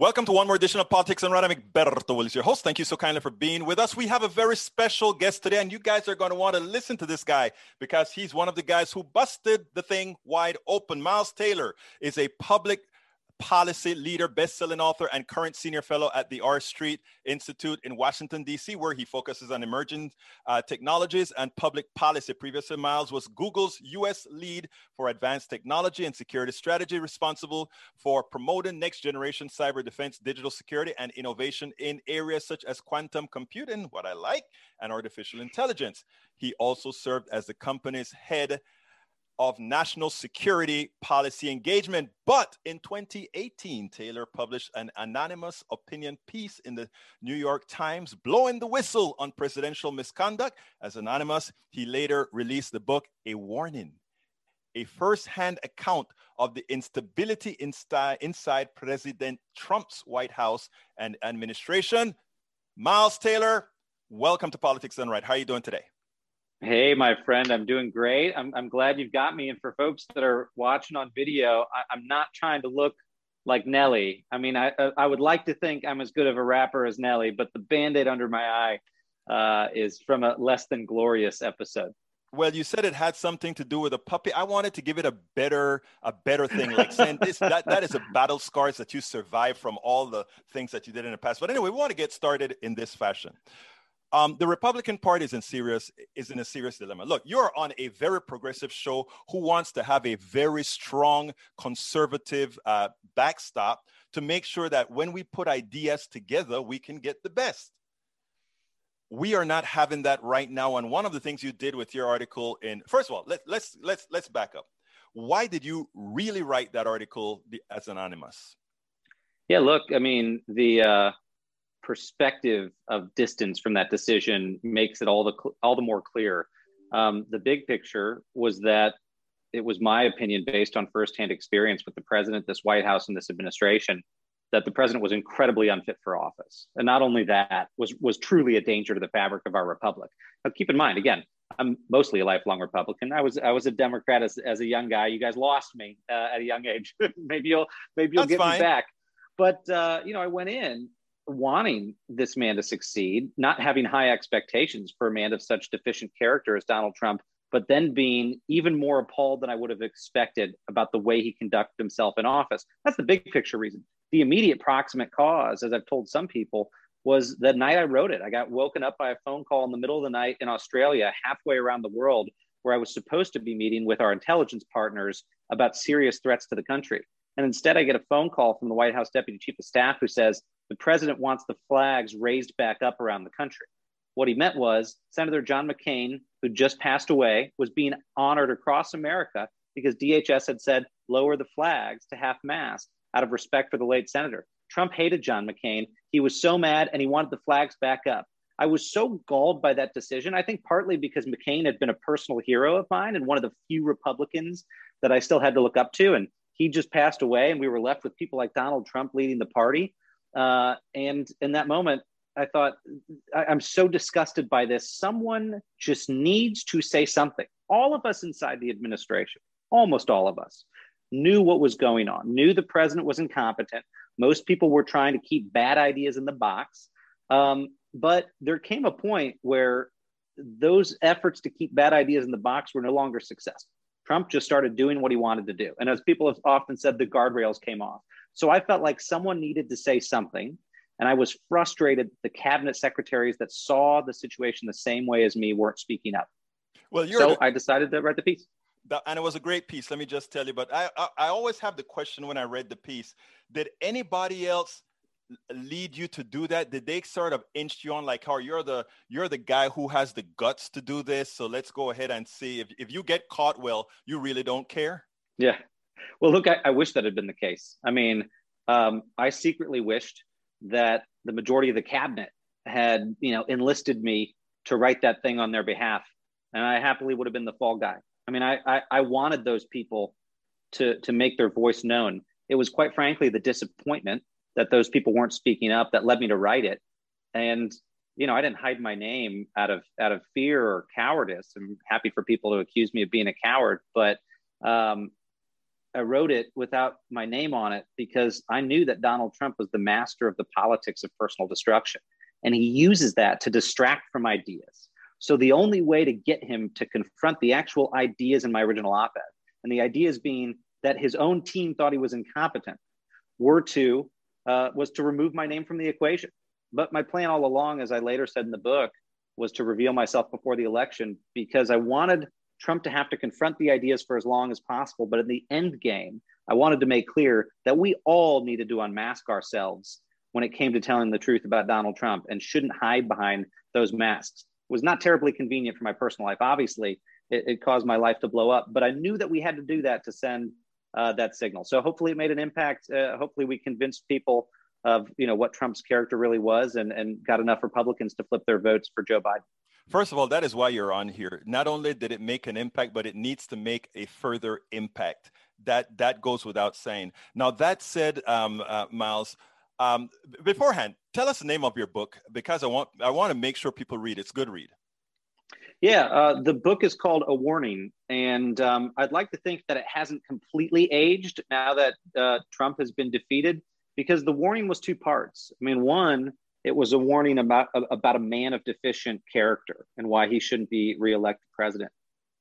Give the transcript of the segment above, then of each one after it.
Welcome to one more edition of Politics Done Right. I'm Egberto Willies, your host. Thank you so kindly for being with us. We have a very special guest today, and you guys are going to want to listen to this guy because he's one of the guys who busted the thing wide open. Miles Taylor is a public policy leader, best-selling author, and current senior fellow at the R Street Institute in Washington, D.C., where he focuses on emerging uh, technologies and public policy. Previously, Miles was Google's U.S. lead for advanced technology and security strategy, responsible for promoting next-generation cyber defense, digital security, and innovation in areas such as quantum computing, what I like, and artificial intelligence. He also served as the company's head of national security policy engagement. But in 2018, Taylor published an anonymous opinion piece in the New York Times, blowing the whistle on presidential misconduct. As anonymous, he later released the book, A Warning, a first-hand account of the instability inside President Trump's White House and administration. Miles Taylor, welcome to Politics Done Right. How are you doing today? Hey, my friend, I'm doing great. I'm, I'm glad you've got me. And for folks that are watching on video, I, am not trying to look like Nelly. I mean, I, I would like to think I'm as good of a rapper as Nelly, but the band aid under my eye uh, is from a less than glorious episode. Well, you said it had something to do with a puppy. I wanted to give it a better, a better thing, like saying this, that, that is a battle scars that you survived from all the things that you did in the past. But anyway, we want to get started in this fashion. Um, the Republican Party is in serious is in a serious dilemma. Look, you're on a very progressive show who wants to have a very strong conservative uh, backstop to make sure that when we put ideas together, we can get the best. We are not having that right now. And one of the things you did with your article in first of all, let, let's let's let's back up. Why did you really write that article as anonymous? Yeah, look, I mean the. Uh perspective of distance from that decision makes it all the all the more clear. Um, the big picture was that it was my opinion, based on firsthand experience with the president, this White House, and this administration, that the president was incredibly unfit for office, and not only that was was truly a danger to the fabric of our republic. Now, keep in mind, again, I'm mostly a lifelong Republican. I was I was a Democrat as, as a young guy. You guys lost me uh, at a young age. maybe you'll maybe you'll That's get fine. me back. But uh, you know, I went in wanting this man to succeed, not having high expectations for a man of such deficient character as Donald Trump, but then being even more appalled than I would have expected about the way he conducted himself in office. That's the big picture reason. The immediate proximate cause, as I've told some people, was the night I wrote it. I got woken up by a phone call in the middle of the night in Australia, halfway around the world, where I was supposed to be meeting with our intelligence partners about serious threats to the country. And instead, I get a phone call from the White House Deputy Chief of Staff who says, the president wants the flags raised back up around the country. What he meant was Senator John McCain, who just passed away, was being honored across America because DHS had said lower the flags to half mast out of respect for the late senator. Trump hated John McCain. He was so mad and he wanted the flags back up. I was so galled by that decision. I think partly because McCain had been a personal hero of mine and one of the few Republicans that I still had to look up to. And he just passed away, and we were left with people like Donald Trump leading the party. Uh, and in that moment, I thought, I, I'm so disgusted by this. Someone just needs to say something. All of us inside the administration, almost all of us, knew what was going on, knew the president was incompetent. Most people were trying to keep bad ideas in the box. Um, but there came a point where those efforts to keep bad ideas in the box were no longer successful. Trump just started doing what he wanted to do. And as people have often said, the guardrails came off. So I felt like someone needed to say something. And I was frustrated the cabinet secretaries that saw the situation the same way as me weren't speaking up. Well, you're so the, I decided to write the piece. That, and it was a great piece. Let me just tell you. But I, I, I always have the question when I read the piece: Did anybody else lead you to do that? Did they sort of inch you on, like, "Oh, you're the you're the guy who has the guts to do this. So let's go ahead and see if if you get caught. Well, you really don't care." Yeah, well, look, I, I, wish that had been the case. I mean, um, I secretly wished that the majority of the cabinet had, you know, enlisted me to write that thing on their behalf, and I happily would have been the fall guy. I mean, I, I, I wanted those people to to make their voice known. It was quite frankly the disappointment that those people weren't speaking up that led me to write it, and you know, I didn't hide my name out of out of fear or cowardice. I'm happy for people to accuse me of being a coward, but um, I wrote it without my name on it because I knew that Donald Trump was the master of the politics of personal destruction. And he uses that to distract from ideas. So the only way to get him to confront the actual ideas in my original op ed, and the ideas being that his own team thought he was incompetent, were to, uh, was to remove my name from the equation. But my plan all along, as I later said in the book, was to reveal myself before the election because I wanted Trump to have to confront the ideas for as long as possible. But in the end game, I wanted to make clear that we all needed to unmask ourselves when it came to telling the truth about Donald Trump and shouldn't hide behind those masks. It was not terribly convenient for my personal life. Obviously, it, it caused my life to blow up, but I knew that we had to do that to send uh, that signal. So hopefully, it made an impact. Uh, hopefully, we convinced people of you know what Trump's character really was, and and got enough Republicans to flip their votes for Joe Biden. First of all, that is why you're on here. Not only did it make an impact, but it needs to make a further impact. That that goes without saying. Now that said, um, uh, Miles, um, beforehand, tell us the name of your book because I want I want to make sure people read. It's good read. Yeah, uh, the book is called A Warning, and um, I'd like to think that it hasn't completely aged now that uh, Trump has been defeated, because the warning was two parts. I mean, one it was a warning about about a man of deficient character and why he shouldn't be reelected president.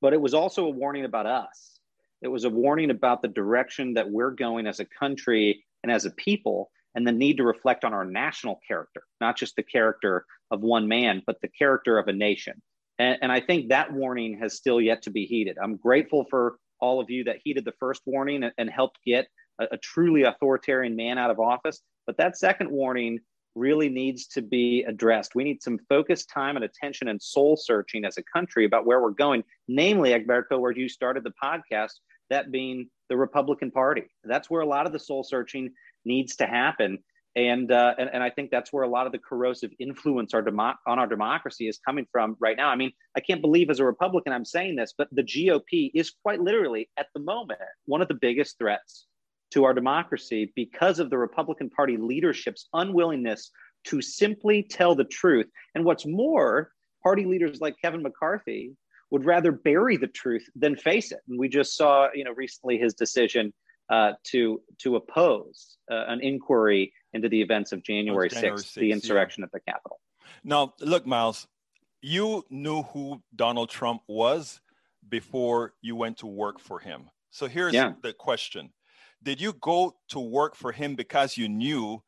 But it was also a warning about us. It was a warning about the direction that we're going as a country and as a people, and the need to reflect on our national character, not just the character of one man, but the character of a nation. And, and I think that warning has still yet to be heeded. I'm grateful for all of you that heeded the first warning and, and helped get a, a truly authoritarian man out of office. But that second warning really needs to be addressed. We need some focused time and attention and soul searching as a country about where we're going, namely, Egberto, where you started the podcast, that being the Republican Party. That's where a lot of the soul searching needs to happen. And, uh, and, and I think that's where a lot of the corrosive influence our demo- on our democracy is coming from right now. I mean, I can't believe as a Republican I'm saying this, but the GOP is quite literally at the moment one of the biggest threats to our democracy because of the Republican Party leadership's unwillingness to simply tell the truth. And what's more, party leaders like Kevin McCarthy would rather bury the truth than face it. And we just saw, you know, recently his decision uh, to to oppose uh, an inquiry into the events of January, January 6th, 6th, the insurrection yeah. at the Capitol. Now, look, Miles, you knew who Donald Trump was before you went to work for him. So here's yeah. the question did you go to work for him because you knew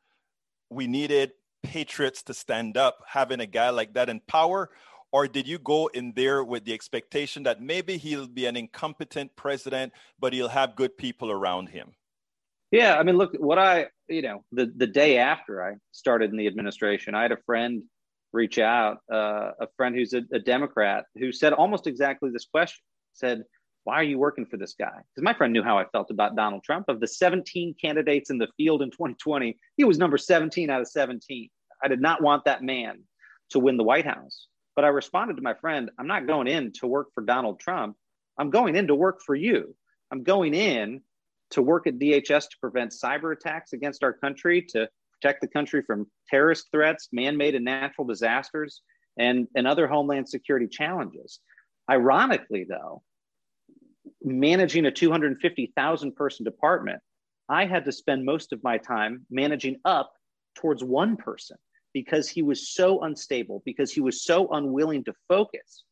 we needed patriots to stand up, having a guy like that in power? Or did you go in there with the expectation that maybe he'll be an incompetent president, but he'll have good people around him? Yeah, I mean, look, what I, you know, the, the day after I started in the administration, I had a friend reach out, uh, a friend who's a, a Democrat, who said almost exactly this question said, why are you working for this guy? Because my friend knew how I felt about Donald Trump. Of the 17 candidates in the field in 2020, he was number 17 out of 17. I did not want that man to win the White House. But I responded to my friend, I'm not going in to work for Donald Trump. I'm going in to work for you. I'm going in to work at DHS to prevent cyber attacks against our country, to protect the country from terrorist threats, man made and natural disasters, and, and other homeland security challenges. Ironically, though, managing a 250,000 person department, I had to spend most of my time managing up towards one person because he was so unstable, because he was so unwilling to focus.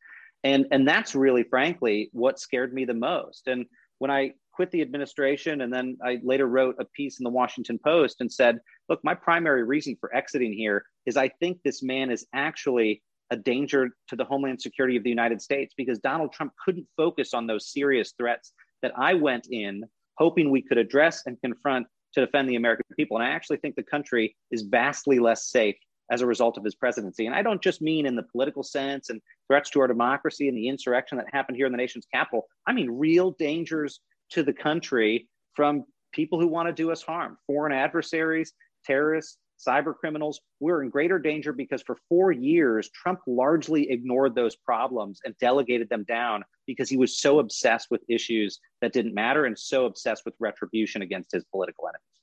And, and that's really, frankly, what scared me the most. And when I quit the administration, and then I later wrote a piece in the Washington Post and said, look, my primary reason for exiting here is I think this man is actually a danger to the homeland security of the United States because Donald Trump couldn't focus on those serious threats that I went in hoping we could address and confront to defend the American people. And I actually think the country is vastly less safe as a result of his presidency. And I don't just mean in the political sense and threats to our democracy and the insurrection that happened here in the nation's capital. I mean real dangers to the country from people who want to do us harm, foreign adversaries, terrorists, cyber criminals, we're in greater danger because for four years, Trump largely ignored those problems and delegated them down because he was so obsessed with issues that didn't matter and so obsessed with retribution against his political enemies.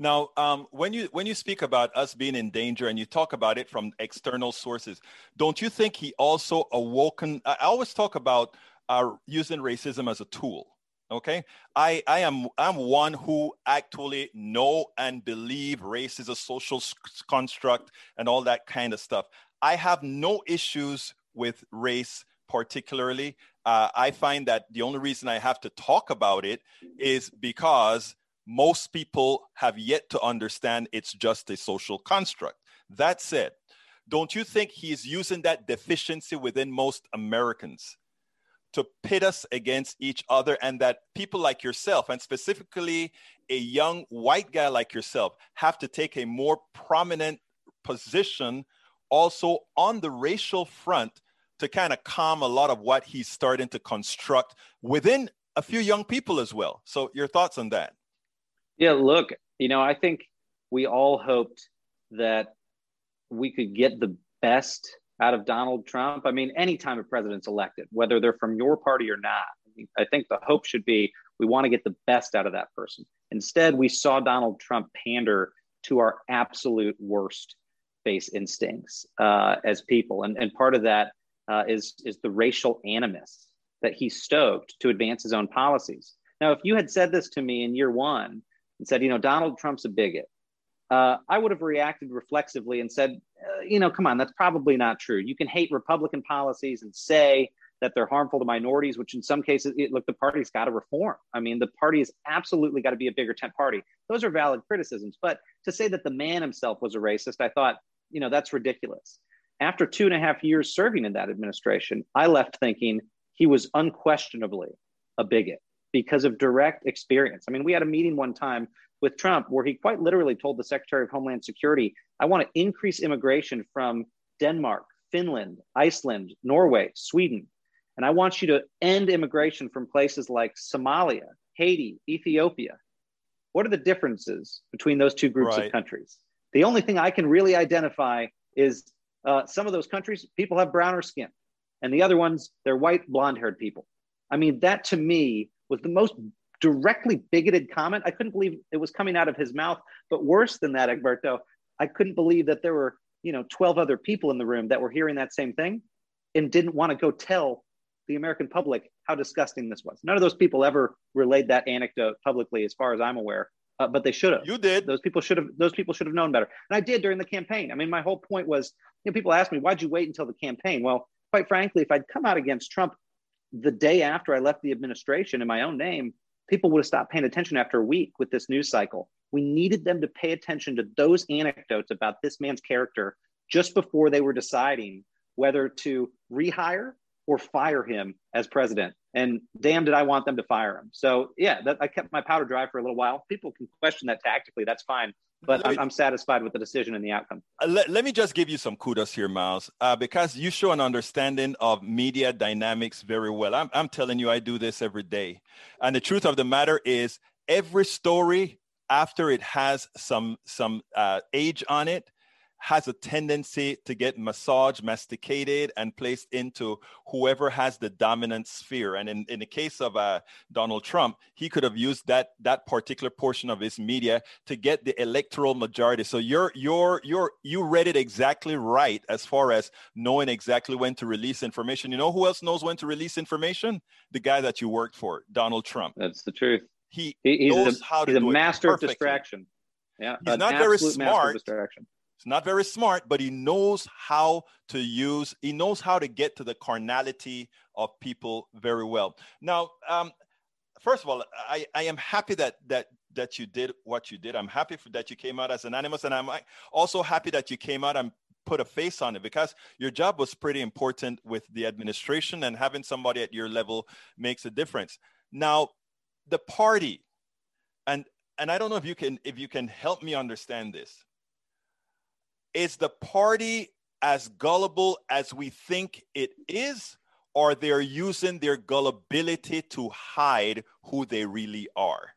Now, um, when you when you speak about us being in danger and you talk about it from external sources, don't you think he also awoken? I always talk about uh, using racism as a tool Okay. I, I am I'm one who actually know and believe race is a social construct and all that kind of stuff. I have no issues with race particularly. Uh, I find that the only reason I have to talk about it is because most people have yet to understand it's just a social construct. That said, don't you think he's using that deficiency within most Americans to pit us against each other and that people like yourself and specifically a young white guy like yourself have to take a more prominent position also on the racial front to kind of calm a lot of what he's starting to construct within a few young people as well so your thoughts on that yeah look you know i think we all hoped that we could get the best out of Donald Trump. I mean, anytime a president's elected, whether they're from your party or not, I think the hope should be we want to get the best out of that person. Instead, we saw Donald Trump pander to our absolute worst base instincts uh, as people, and and part of that uh, is is the racial animus that he stoked to advance his own policies. Now, if you had said this to me in year one and said, you know, Donald Trump's a bigot, uh, I would have reacted reflexively and said, uh, you know, come on, that's probably not true. You can hate Republican policies and say that they're harmful to minorities, which in some cases, it, look, the party's got to reform. I mean, the party has absolutely got to be a bigger tent party. Those are valid criticisms. But to say that the man himself was a racist, I thought, you know, that's ridiculous. After two and a half years serving in that administration, I left thinking he was unquestionably a bigot because of direct experience. I mean, we had a meeting one time with Trump, where he quite literally told the Secretary of Homeland Security, I want to increase immigration from Denmark, Finland, Iceland, Norway, Sweden. And I want you to end immigration from places like Somalia, Haiti, Ethiopia. What are the differences between those two groups right. of countries? The only thing I can really identify is uh, some of those countries, people have browner skin, and the other ones, they're white, blonde haired people. I mean, that to me was the most directly bigoted comment. I couldn't believe it was coming out of his mouth. But worse than that, Egberto, I couldn't believe that there were, you know, 12 other people in the room that were hearing that same thing and didn't want to go tell the American public how disgusting this was. None of those people ever relayed that anecdote publicly, as far as I'm aware. Uh, but they should have. You did. Those people should have. Those people should have known better. And I did during the campaign. I mean, my whole point was, you know, people ask me, "Why'd you wait until the campaign?" Well, quite frankly, if I'd come out against Trump the day after I left the administration in my own name, people would have stopped paying attention after a week with this news cycle. We needed them to pay attention to those anecdotes about this man's character just before they were deciding whether to rehire or fire him as president. And damn, did I want them to fire him. So, yeah, that, I kept my powder dry for a little while. People can question that tactically. That's fine but I'm, I'm, satisfied with the decision and the outcome. Uh, let, let me just give you some kudos here, Miles, uh, because you show an understanding of media dynamics very well. I'm, I'm telling you, I do this every day. And the truth of the matter is, every story, after it has some, some uh, age on it, has a tendency to get massaged, masticated, and placed into whoever has the dominant sphere. And in, in the case of uh, Donald Trump, he could have used that that particular portion of his media to get the electoral majority. So you're you're you're you read it exactly right as far as knowing exactly when to release information. You know who else knows when to release information? The guy that you worked for, Donald Trump. That's the truth. He, he knows a, how to he's a master of distraction. Yeah, he's not very smart. He's not very smart, but he knows how to use, he knows how to get to the carnality of people very well. Now, um, first of all, I, I am happy that that that you did what you did. I'm happy for, that you came out as anonymous, and I'm also happy that you came out and put a face on it because your job was pretty important with the administration, and having somebody at your level makes a difference. Now, the party, and and I don't know if you can if you can help me understand this is the party as gullible as we think it is, or they're using their gullibility to hide who they really are?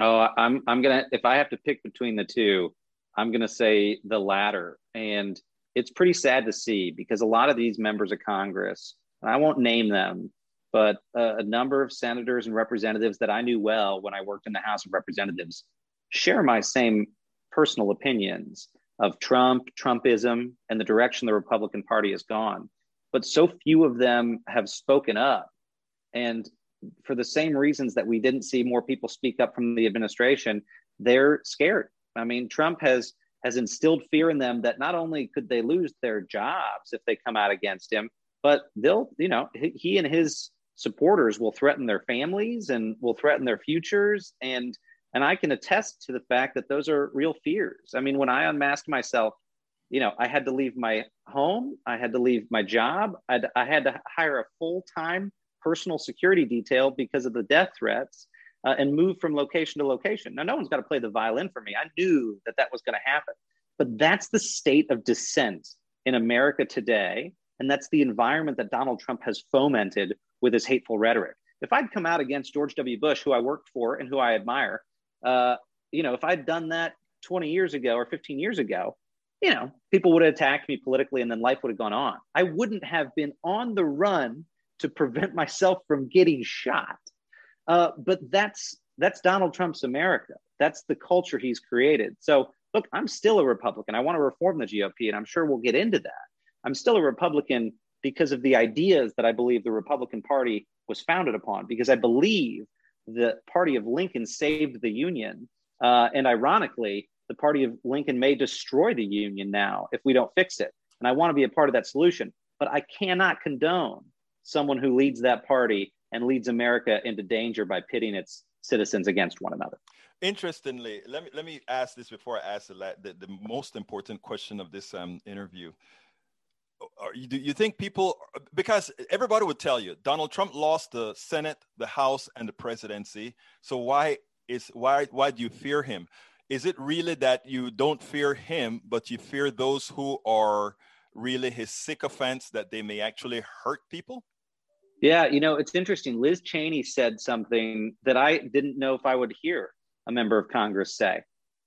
Oh, I'm I'm gonna if I have to pick between the two, I'm gonna say the latter. And it's pretty sad to see because a lot of these members of Congress, and I won't name them, but a, a number of senators and representatives that I knew well when I worked in the House of Representatives share my same personal opinions of Trump, Trumpism, and the direction the Republican Party has gone. But so few of them have spoken up. And for the same reasons that we didn't see more people speak up from the administration, they're scared. I mean, Trump has has instilled fear in them that not only could they lose their jobs if they come out against him, but they'll, you know, he and his supporters will threaten their families and will threaten their futures and and I can attest to the fact that those are real fears. I mean, when I unmasked myself, you know, I had to leave my home, I had to leave my job, I'd, I had to hire a full time personal security detail because of the death threats uh, and move from location to location. Now, no one's got to play the violin for me. I knew that that was going to happen. But that's the state of dissent in America today. And that's the environment that Donald Trump has fomented with his hateful rhetoric. If I'd come out against George W. Bush, who I worked for and who I admire, uh, you know, if I'd done that 20 years ago or 15 years ago, you know, people would have attacked me politically and then life would have gone on. I wouldn't have been on the run to prevent myself from getting shot. Uh, but that's that's Donald Trump's America. That's the culture he's created. So look, I'm still a Republican. I want to reform the GOP, and I'm sure we'll get into that. I'm still a Republican because of the ideas that I believe the Republican Party was founded upon, because I believe the party of Lincoln saved the Union. Uh, and ironically, the party of Lincoln may destroy the Union now if we don't fix it. And I want to be a part of that solution. But I cannot condone someone who leads that party and leads America into danger by pitting its citizens against one another. Interestingly, let me let me ask this before I ask the, the, the most important question of this um, interview. Do you think people because everybody would tell you Donald Trump lost the Senate, the House, and the presidency. So why is why why do you fear him? Is it really that you don't fear him, but you fear those who are really his sycophants that they may actually hurt people? Yeah, you know, it's interesting. Liz Cheney said something that I didn't know if I would hear a member of Congress say.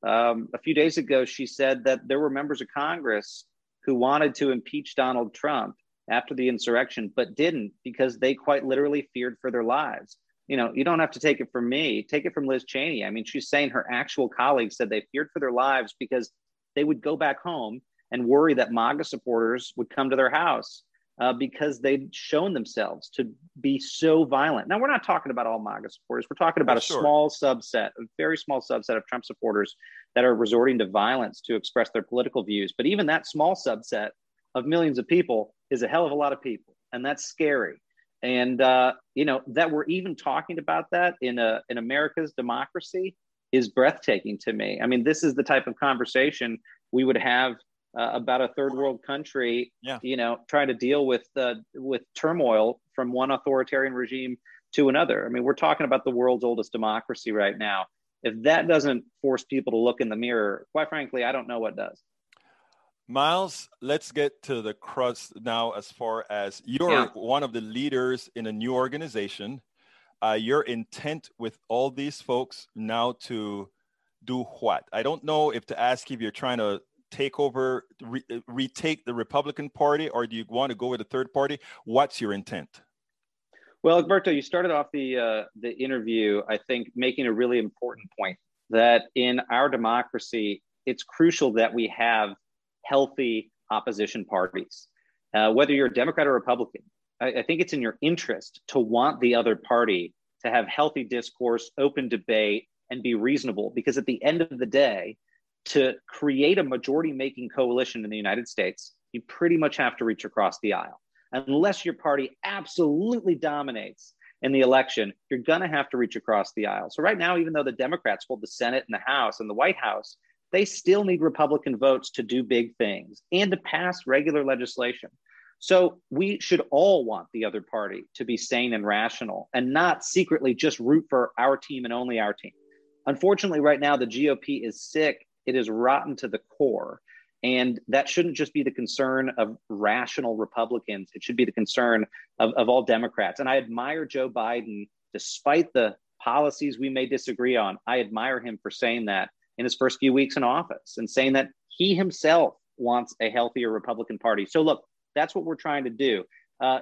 Um, a few days ago, she said that there were members of Congress who wanted to impeach Donald Trump after the insurrection, but didn't because they quite literally feared for their lives. You know, you don't have to take it from me, take it from Liz Cheney. I mean, she's saying her actual colleagues said they feared for their lives because they would go back home and worry that MAGA supporters would come to their house uh, because they'd shown themselves to be so violent. Now, we're not talking about all MAGA supporters. We're talking about a sure. small subset, a very small subset of Trump supporters that are resorting to violence to express their political views. But even that small subset of millions of people is a hell of a lot of people. And that's scary. And, uh, you know, that we're even talking about that in, a, in America's democracy is breathtaking to me. I mean, this is the type of conversation we would have uh, about a third world country, yeah. you know, trying to deal with uh, with turmoil from one authoritarian regime to another. I mean, we're talking about the world's oldest democracy right now. If that doesn't force people to look in the mirror, quite frankly, I don't know what does. Miles, let's get to the crust now. As far as you're yeah. one of the leaders in a new organization, uh, your intent with all these folks now to do what? I don't know if to ask if you're trying to take over, re- retake the Republican Party, or do you want to go with a third party? What's your intent? Well, Alberto, you started off the uh, the interview, I think, making a really important point that in our democracy, it's crucial that we have healthy opposition parties, uh, whether you're a Democrat or Republican. I, I think it's in your interest to want the other party to have healthy discourse, open debate, and be reasonable, because at the end of the day, to create a majority making coalition in the United States, you pretty much have to reach across the aisle. Unless your party absolutely dominates in the election, you're going to have to reach across the aisle. So, right now, even though the Democrats hold the Senate and the House and the White House, they still need Republican votes to do big things and to pass regular legislation. So, we should all want the other party to be sane and rational and not secretly just root for our team and only our team. Unfortunately, right now, the GOP is sick it is rotten to the core. And that shouldn't just be the concern of rational Republicans. It should be the concern of, of all Democrats. And I admire Joe Biden, despite the policies we may disagree on. I admire him for saying that in his first few weeks in office and saying that he himself wants a healthier Republican Party. So, look, that's what we're trying to do. Uh,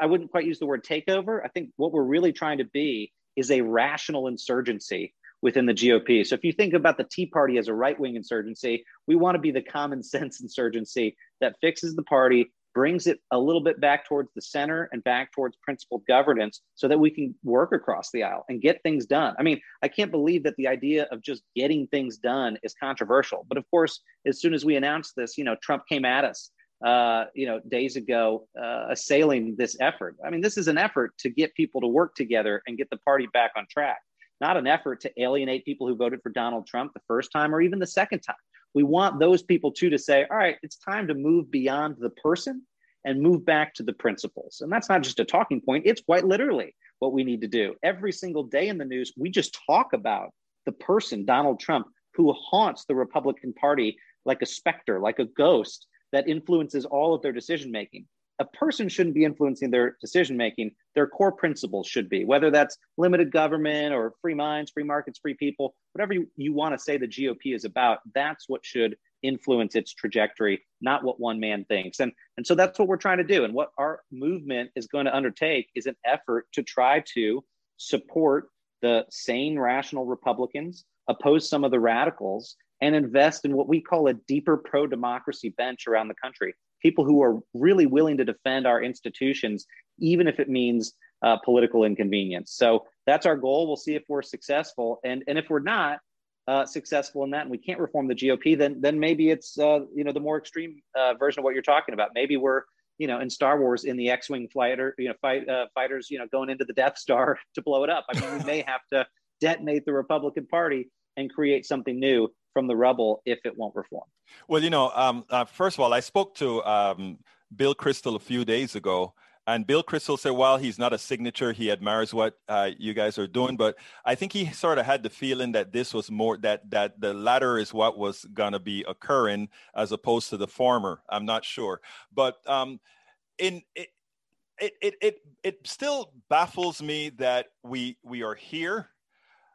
I wouldn't quite use the word takeover. I think what we're really trying to be is a rational insurgency within the GOP. So if you think about the Tea Party as a right wing insurgency, we want to be the common sense insurgency that fixes the party, brings it a little bit back towards the center and back towards principled governance so that we can work across the aisle and get things done. I mean, I can't believe that the idea of just getting things done is controversial. But of course, as soon as we announced this, you know, Trump came at us, uh, you know, days ago, uh, assailing this effort. I mean, this is an effort to get people to work together and get the party back on track, not an effort to alienate people who voted for Donald Trump the first time or even the second time we want those people too to say, all right, it's time to move beyond the person and move back to the principles. And that's not just a talking point, it's quite literally what we need to do. Every single day in the news, we just talk about the person, Donald Trump, who haunts the Republican Party like a specter, like a ghost that influences all of their decision making a person shouldn't be influencing their decision making. Their core principles should be, whether that's limited government or free minds, free markets, free people, whatever you, you want to say the GOP is about, that's what should influence its trajectory, not what one man thinks. And, and so that's what we're trying to do. And what our movement is going to undertake is an effort to try to support the sane, rational Republicans, oppose some of the radicals, and invest in what we call a deeper pro democracy bench around the country people who are really willing to defend our institutions, even if it means uh, political inconvenience. So that's our goal. We'll see if we're successful, and and if we're not uh, successful in that, and we can't reform the GOP, then then maybe it's uh, you know the more extreme uh, version of what you're talking about. Maybe we're you know in Star Wars in the X-wing fighter you know fight uh, fighters you know going into the Death Star to blow it up. I mean, we may have to detonate the Republican Party and create something new from the rubble if it won't reform. Well, you know, um, uh, first of all, I spoke to um, Bill Kristol a few days ago, and Bill Kristol said, while he's not a signature, he admires what uh, you guys are doing. But I think he sort of had the feeling that this was more that that the latter is what was going to be occurring as opposed to the former. I'm not sure, but um, in it, it it it it still baffles me that we we are here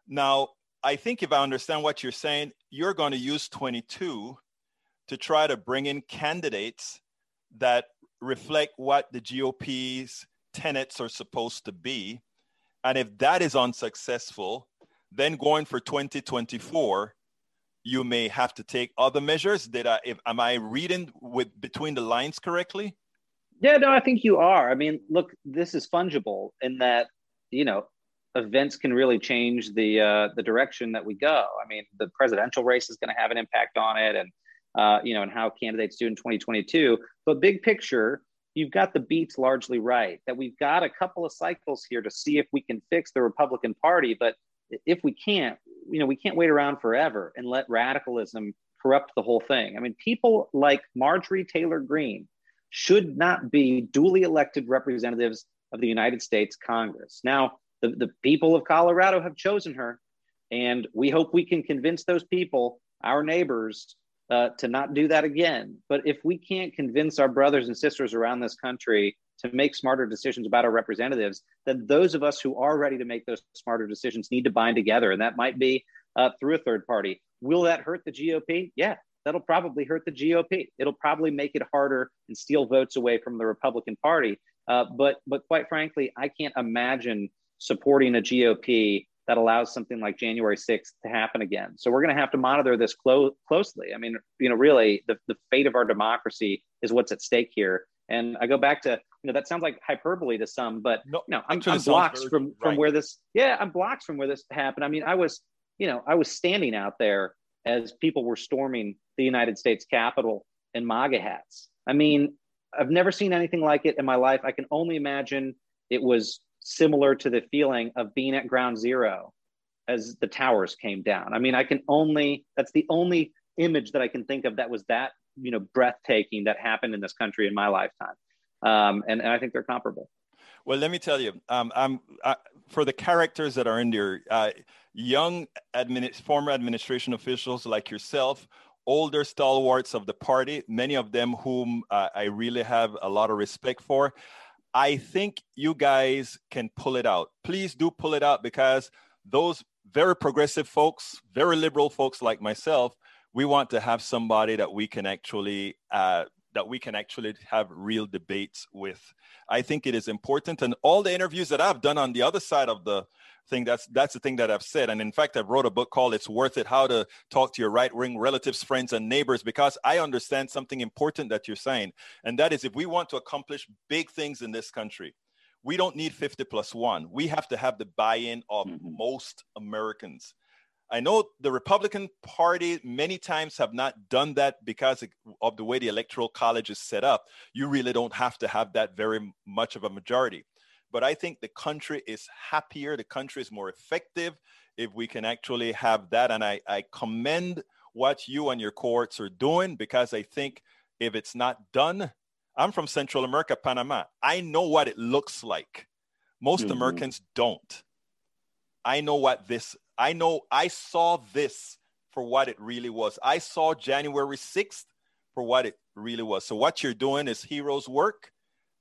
now. I think if I understand what you're saying, you're going to use 22 to try to bring in candidates that reflect what the GOP's tenets are supposed to be. And if that is unsuccessful, then going for 2024, you may have to take other measures. Did I, if, am I reading with between the lines correctly? Yeah, no, I think you are. I mean, look, this is fungible in that, you know, events can really change the uh, the direction that we go. I mean, the presidential race is going to have an impact on it, and uh, you know, and how candidates do in 2022. But big picture, you've got the beats largely right. That we've got a couple of cycles here to see if we can fix the Republican Party. But if we can't, you know, we can't wait around forever and let radicalism corrupt the whole thing. I mean, people like Marjorie Taylor Greene should not be duly elected representatives of the United States Congress. Now, the, the people of Colorado have chosen her, and we hope we can convince those people, our neighbors, uh, to not do that again. But if we can't convince our brothers and sisters around this country to make smarter decisions about our representatives, then those of us who are ready to make those smarter decisions need to bind together. And that might be uh, through a third party. Will that hurt the GOP? Yeah, that'll probably hurt the GOP. It'll probably make it harder and steal votes away from the Republican Party. Uh, but but quite frankly, I can't imagine supporting a GOP that allows something like January 6th to happen again. So we're going to have to monitor this clo- closely. I mean, you know, really the, the fate of our democracy is what's at stake here. And I go back to, you know, that sounds like hyperbole to some, but no, know, I'm, I'm blocks from, from right. where this, yeah, I'm blocks from where this happened. I mean, I was, you know, I was standing out there as people were storming the United States Capitol in MAGA hats. I mean, I've never seen anything like it in my life. I can only imagine it was similar to the feeling of being at ground zero as the towers came down. I mean, I can only, that's the only image that I can think of that was that, you know, breathtaking that happened in this country in my lifetime. Um, and, and I think they're comparable. Well, let me tell you, um, I'm, uh, for the characters that are in there, uh, young former administration officials like yourself, older stalwarts of the party, many of them whom uh, I really have a lot of respect for. I think you guys can pull it out. Please do pull it out because those very progressive folks, very liberal folks like myself, we want to have somebody that we can actually uh, that we can actually have real debates with. I think it is important. And all the interviews that I've done on the other side of the thing, that's that's the thing that I've said. And in fact, I've wrote a book called It's Worth It How to Talk to Your Right Wing Relatives, Friends, and Neighbors, because I understand something important that you're saying. And that is if we want to accomplish big things in this country, we don't need 50 plus one. We have to have the buy in of mm-hmm. most Americans. I know the Republican Party many times have not done that because of the way the Electoral College is set up. You really don't have to have that very much of a majority. But I think the country is happier, the country is more effective if we can actually have that. And I, I commend what you and your courts are doing because I think if it's not done, I'm from Central America, Panama. I know what it looks like. Most mm-hmm. Americans don't. I know what this I know I saw this for what it really was. I saw January 6th for what it really was. So what you're doing is heroes work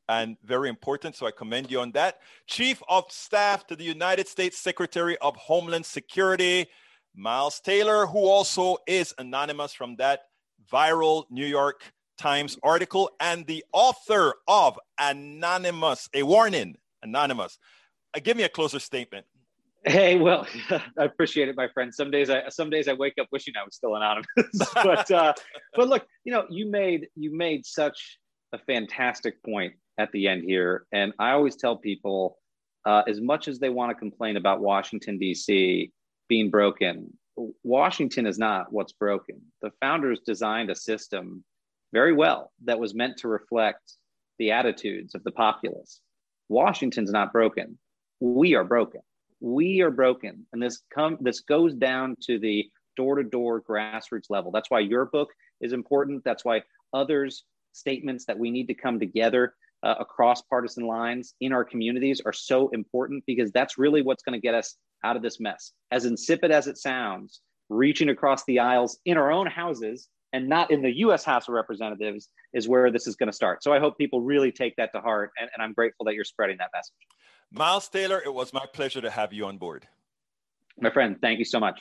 and very important. So I commend you on that. Chief of Staff to the United States Secretary of Homeland Security, Miles Taylor, who also is anonymous from that viral New York Times article and the author of Anonymous, a warning, Anonymous. Uh, give me a closer statement. Hey, well, I appreciate it, my friend. Some days I some days I wake up wishing I was still anonymous. but uh, but look, you know, you made you made such a fantastic point at the end here, and I always tell people, uh, as much as they want to complain about Washington D.C. being broken, Washington is not what's broken. The founders designed a system very well that was meant to reflect the attitudes of the populace. Washington's not broken. We are broken we are broken and this come this goes down to the door-to-door grassroots level that's why your book is important that's why others statements that we need to come together uh, across partisan lines in our communities are so important because that's really what's going to get us out of this mess as insipid as it sounds reaching across the aisles in our own houses and not in the US House of Representatives is where this is going to start. So I hope people really take that to heart. And, and I'm grateful that you're spreading that message. Miles Taylor, it was my pleasure to have you on board. My friend, thank you so much